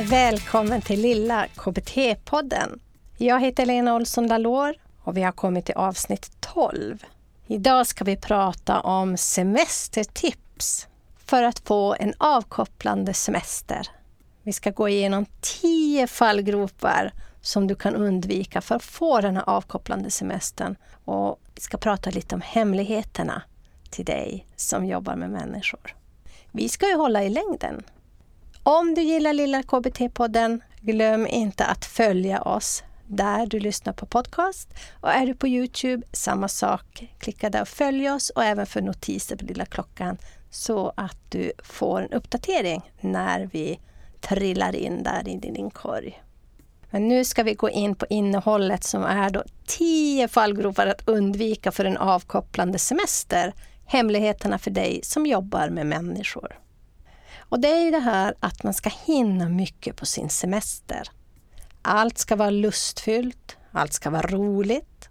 Välkommen till lilla KBT-podden. Jag heter Lena Olsson Dalor och vi har kommit till avsnitt 12. Idag ska vi prata om semestertips för att få en avkopplande semester. Vi ska gå igenom 10 fallgropar som du kan undvika för att få den här avkopplande semestern. Och vi ska prata lite om hemligheterna till dig som jobbar med människor. Vi ska ju hålla i längden. Om du gillar Lilla KBT-podden, glöm inte att följa oss där du lyssnar på podcast. Och är du på Youtube, samma sak. Klicka där och följ oss och även för notiser på lilla klockan så att du får en uppdatering när vi trillar in där i din korg. Men nu ska vi gå in på innehållet som är då 10 fallgropar att undvika för en avkopplande semester. Hemligheterna för dig som jobbar med människor. Och det är ju det här att man ska hinna mycket på sin semester. Allt ska vara lustfyllt, allt ska vara roligt.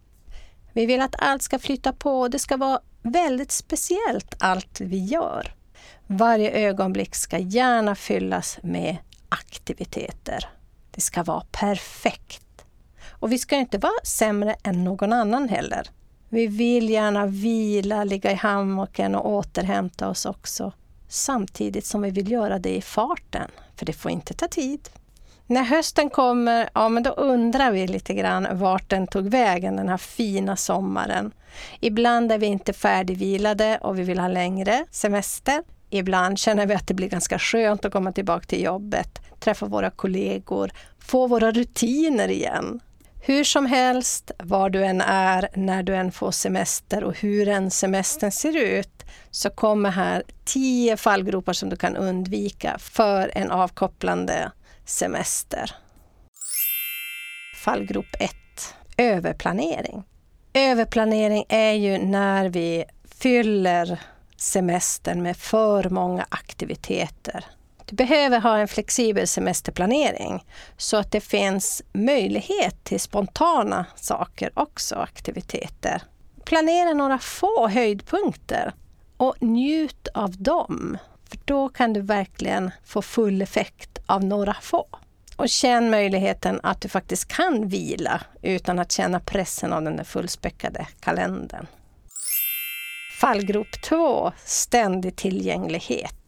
Vi vill att allt ska flytta på, det ska vara väldigt speciellt allt vi gör. Varje ögonblick ska gärna fyllas med aktiviteter. Det ska vara perfekt. Och vi ska inte vara sämre än någon annan heller. Vi vill gärna vila, ligga i hammocken och återhämta oss också. Samtidigt som vi vill göra det i farten, för det får inte ta tid. När hösten kommer, ja men då undrar vi lite grann vart den tog vägen den här fina sommaren. Ibland är vi inte färdigvilade och vi vill ha längre semester. Ibland känner vi att det blir ganska skönt att komma tillbaka till jobbet, träffa våra kollegor, få våra rutiner igen. Hur som helst, var du än är, när du än får semester och hur än semestern ser ut, så kommer här tio fallgropar som du kan undvika för en avkopplande semester. Fallgrop 1. Överplanering. Överplanering är ju när vi fyller semestern med för många aktiviteter. Du behöver ha en flexibel semesterplanering så att det finns möjlighet till spontana saker också, aktiviteter. Planera några få höjdpunkter och njut av dem. För då kan du verkligen få full effekt av några få. Och känn möjligheten att du faktiskt kan vila utan att känna pressen av den där fullspäckade kalendern. Fallgrop 2. Ständig tillgänglighet.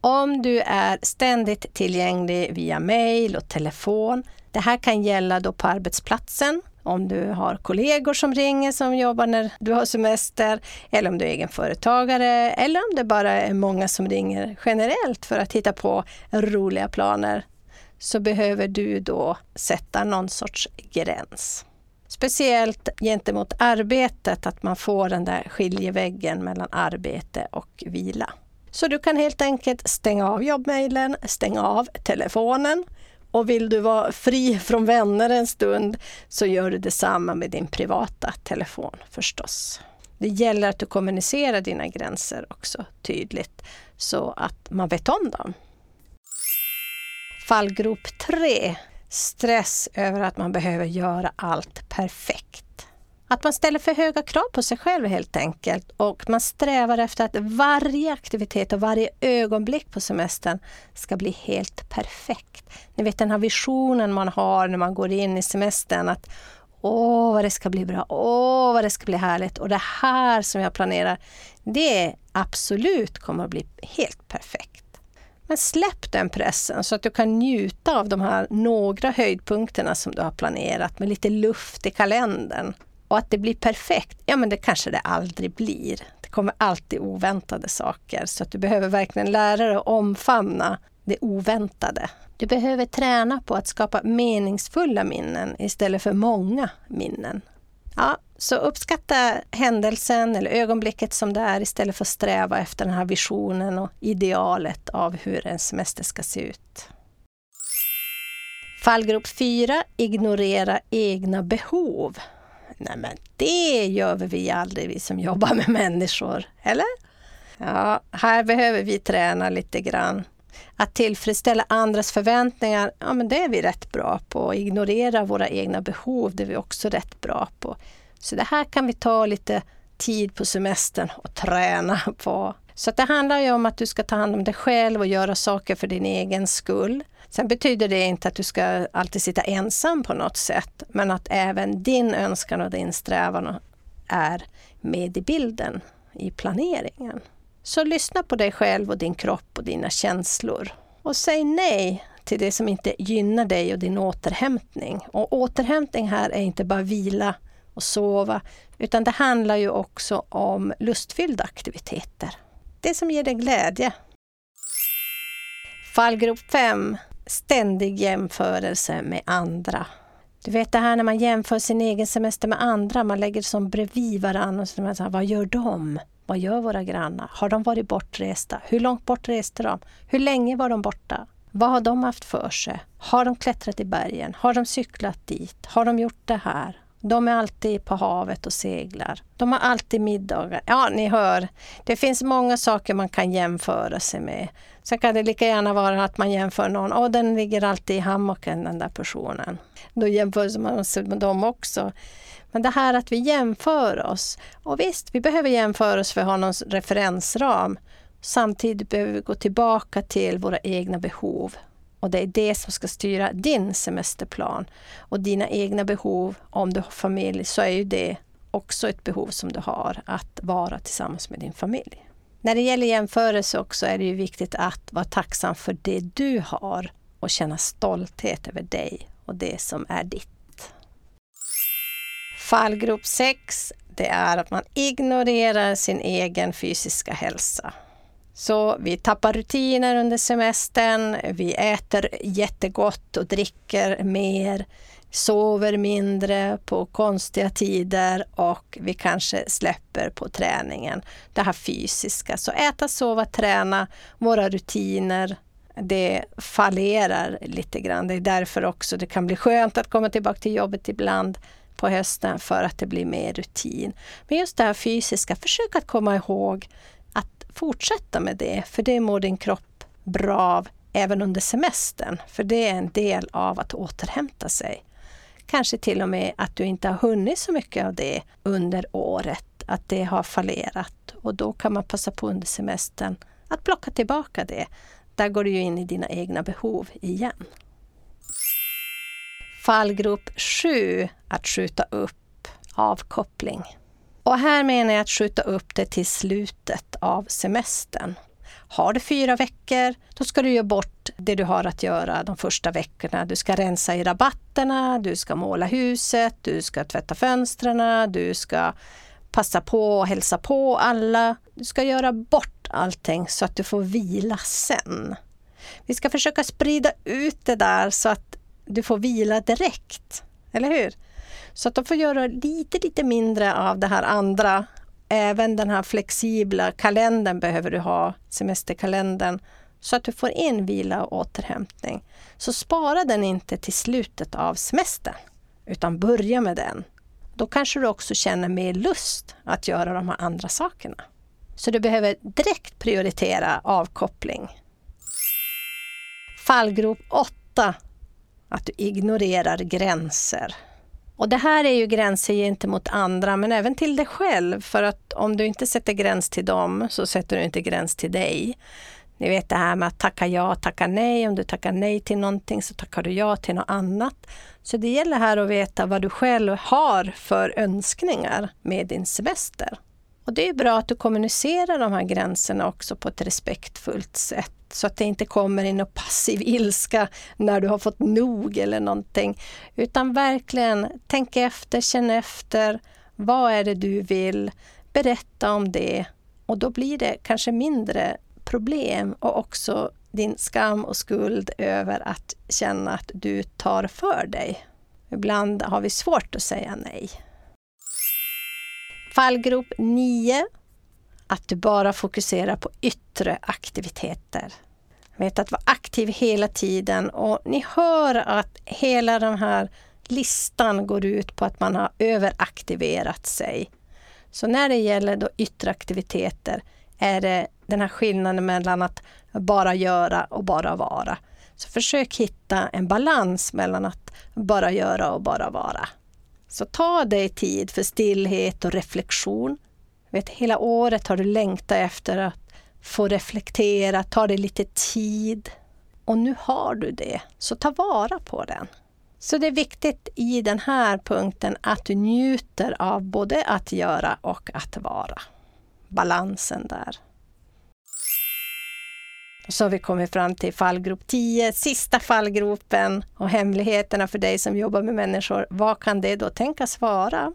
Om du är ständigt tillgänglig via mejl och telefon. Det här kan gälla då på arbetsplatsen, om du har kollegor som ringer som jobbar när du har semester, eller om du är egenföretagare, eller om det bara är många som ringer generellt för att hitta på roliga planer, så behöver du då sätta någon sorts gräns. Speciellt gentemot arbetet, att man får den där skiljeväggen mellan arbete och vila. Så du kan helt enkelt stänga av jobbmejlen, stänga av telefonen och vill du vara fri från vänner en stund så gör du detsamma med din privata telefon förstås. Det gäller att du kommunicerar dina gränser också tydligt så att man vet om dem. Fallgrop 3. Stress över att man behöver göra allt perfekt. Att man ställer för höga krav på sig själv helt enkelt och man strävar efter att varje aktivitet och varje ögonblick på semestern ska bli helt perfekt. Ni vet den här visionen man har när man går in i semestern att åh vad det ska bli bra, åh vad det ska bli härligt och det här som jag planerar, det absolut kommer att bli helt perfekt. Men släpp den pressen så att du kan njuta av de här några höjdpunkterna som du har planerat med lite luft i kalendern. Och att det blir perfekt, ja men det kanske det aldrig blir. Det kommer alltid oväntade saker så att du behöver verkligen lära dig att omfamna det oväntade. Du behöver träna på att skapa meningsfulla minnen istället för många minnen. Ja, så uppskatta händelsen eller ögonblicket som det är istället för att sträva efter den här visionen och idealet av hur en semester ska se ut. Fallgrop 4. Ignorera egna behov. Nej men det gör vi aldrig, vi som jobbar med människor, eller? Ja, här behöver vi träna lite grann. Att tillfredsställa andras förväntningar, ja men det är vi rätt bra på. Ignorera våra egna behov, det är vi också rätt bra på. Så det här kan vi ta lite tid på semestern och träna på. Så det handlar ju om att du ska ta hand om dig själv och göra saker för din egen skull. Sen betyder det inte att du ska alltid sitta ensam på något sätt, men att även din önskan och din strävan är med i bilden i planeringen. Så lyssna på dig själv och din kropp och dina känslor. Och säg nej till det som inte gynnar dig och din återhämtning. Och återhämtning här är inte bara vila och sova, utan det handlar ju också om lustfyllda aktiviteter. Det som ger dig glädje. Fallgrop 5. Ständig jämförelse med andra. Du vet det här när man jämför sin egen semester med andra, man lägger som bredvid varandra. Och så man vad gör de? Vad gör våra grannar? Har de varit bortresta? Hur långt bort reste de? Hur länge var de borta? Vad har de haft för sig? Har de klättrat i bergen? Har de cyklat dit? Har de gjort det här? De är alltid på havet och seglar. De har alltid middagar. Ja, ni hör. Det finns många saker man kan jämföra sig med. Sen kan det lika gärna vara att man jämför någon. Åh, den ligger alltid i hammocken, den där personen. Då jämför man sig med dem också. Men det här att vi jämför oss. Och visst, vi behöver jämföra oss för att ha någon referensram. Samtidigt behöver vi gå tillbaka till våra egna behov. Och det är det som ska styra din semesterplan. Och dina egna behov, om du har familj, så är ju det också ett behov som du har, att vara tillsammans med din familj. När det gäller jämförelse också är det ju viktigt att vara tacksam för det du har och känna stolthet över dig och det som är ditt. Fallgrop 6, det är att man ignorerar sin egen fysiska hälsa. Så vi tappar rutiner under semestern, vi äter jättegott och dricker mer, sover mindre på konstiga tider och vi kanske släpper på träningen. Det här fysiska. Så äta, sova, träna, våra rutiner, det fallerar lite grann. Det är därför också det kan bli skönt att komma tillbaka till jobbet ibland på hösten för att det blir mer rutin. Men just det här fysiska, försök att komma ihåg fortsätta med det, för det mår din kropp bra av även under semestern, för det är en del av att återhämta sig. Kanske till och med att du inte har hunnit så mycket av det under året, att det har fallerat och då kan man passa på under semestern att plocka tillbaka det. Där går du ju in i dina egna behov igen. Fallgrop 7, att skjuta upp avkoppling. Och här menar jag att skjuta upp det till slutet av semestern. Har du fyra veckor, då ska du göra bort det du har att göra de första veckorna. Du ska rensa i rabatterna, du ska måla huset, du ska tvätta fönstren, du ska passa på och hälsa på alla. Du ska göra bort allting så att du får vila sen. Vi ska försöka sprida ut det där så att du får vila direkt. Eller hur? Så att de får göra lite, lite mindre av det här andra. Även den här flexibla kalendern behöver du ha, semesterkalendern, så att du får in vila och återhämtning. Så spara den inte till slutet av semestern, utan börja med den. Då kanske du också känner mer lust att göra de här andra sakerna. Så du behöver direkt prioritera avkoppling. Fallgrop 8. Att du ignorerar gränser. Och det här är ju gränser gentemot andra, men även till dig själv. För att om du inte sätter gräns till dem, så sätter du inte gräns till dig. Ni vet det här med att tacka ja, tacka nej. Om du tackar nej till någonting så tackar du ja till något annat. Så det gäller här att veta vad du själv har för önskningar med din semester. Och det är bra att du kommunicerar de här gränserna också på ett respektfullt sätt så att det inte kommer in någon passiv ilska när du har fått nog eller någonting. Utan verkligen tänk efter, känn efter. Vad är det du vill? Berätta om det och då blir det kanske mindre problem och också din skam och skuld över att känna att du tar för dig. Ibland har vi svårt att säga nej. Fallgrop 9. Att du bara fokuserar på yttre aktiviteter. Vet att vara aktiv hela tiden och ni hör att hela den här listan går ut på att man har överaktiverat sig. Så när det gäller då yttre aktiviteter är det den här skillnaden mellan att bara göra och bara vara. Så försök hitta en balans mellan att bara göra och bara vara. Så ta dig tid för stillhet och reflektion. Vet, hela året har du längtat efter att få reflektera, ta dig lite tid. Och nu har du det, så ta vara på den. Så det är viktigt i den här punkten att du njuter av både att göra och att vara. Balansen där. Och så har vi kommit fram till fallgrop 10, sista fallgropen och hemligheterna för dig som jobbar med människor. Vad kan det då tänkas vara?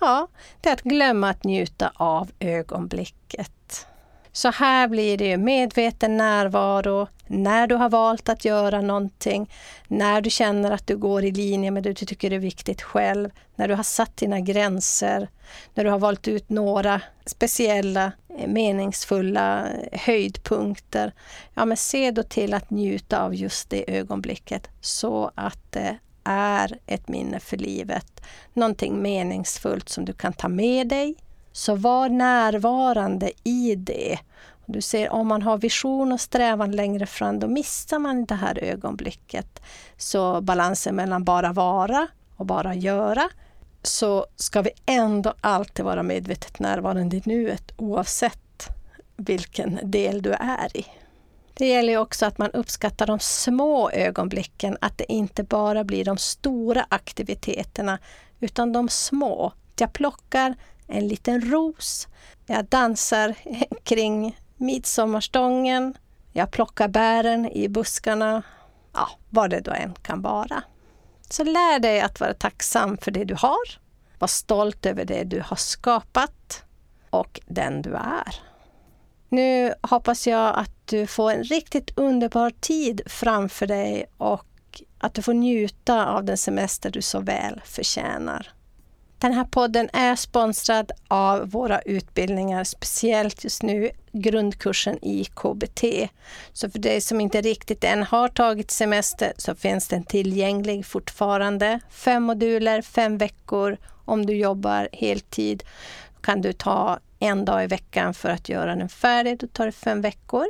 Ja, det är att glömma att njuta av ögonblicket. Så här blir det ju medveten närvaro när du har valt att göra någonting, när du känner att du går i linje med det du tycker är viktigt själv, när du har satt dina gränser, när du har valt ut några speciella eh, meningsfulla eh, höjdpunkter. Ja, men se då till att njuta av just det ögonblicket så att det är ett minne för livet. Någonting meningsfullt som du kan ta med dig. Så var närvarande i det. Du ser, om man har vision och strävan längre fram, då missar man det här ögonblicket. Så balansen mellan bara vara och bara göra, så ska vi ändå alltid vara medvetet närvarande i nuet, oavsett vilken del du är i. Det gäller också att man uppskattar de små ögonblicken, att det inte bara blir de stora aktiviteterna, utan de små. Jag plockar en liten ros, jag dansar kring midsommarstången, jag plockar bären i buskarna, ja, vad det då än kan vara. Så lär dig att vara tacksam för det du har, var stolt över det du har skapat och den du är. Nu hoppas jag att du får en riktigt underbar tid framför dig och att du får njuta av den semester du så väl förtjänar. Den här podden är sponsrad av våra utbildningar, speciellt just nu grundkursen i KBT. Så för dig som inte riktigt än har tagit semester så finns den tillgänglig fortfarande. Fem moduler, fem veckor. Om du jobbar heltid kan du ta en dag i veckan för att göra den färdig. Då tar det fem veckor.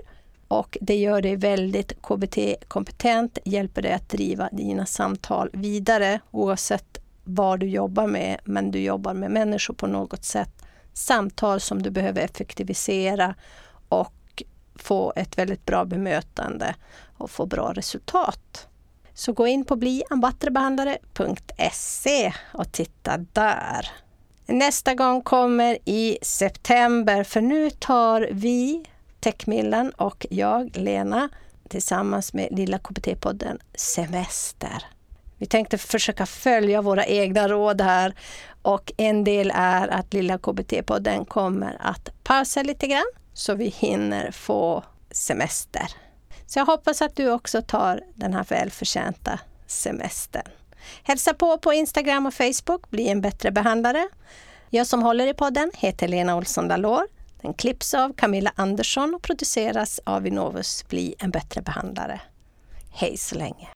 Och det gör dig väldigt KBT-kompetent, hjälper dig att driva dina samtal vidare oavsett vad du jobbar med, men du jobbar med människor på något sätt. Samtal som du behöver effektivisera och få ett väldigt bra bemötande och få bra resultat. Så gå in på bliambattrebehandlare.se och titta där. Nästa gång kommer i september, för nu tar vi, Techmillan och jag, Lena, tillsammans med Lilla KBT-podden semester. Vi tänkte försöka följa våra egna råd här och en del är att Lilla KBT-podden kommer att pausa lite grann så vi hinner få semester. Så jag hoppas att du också tar den här välförtjänta semestern. Hälsa på på Instagram och Facebook, bli en bättre behandlare. Jag som håller i podden heter Lena Olsson Dalor. Den klipps av Camilla Andersson och produceras av Innovus Bli en bättre behandlare. Hej så länge!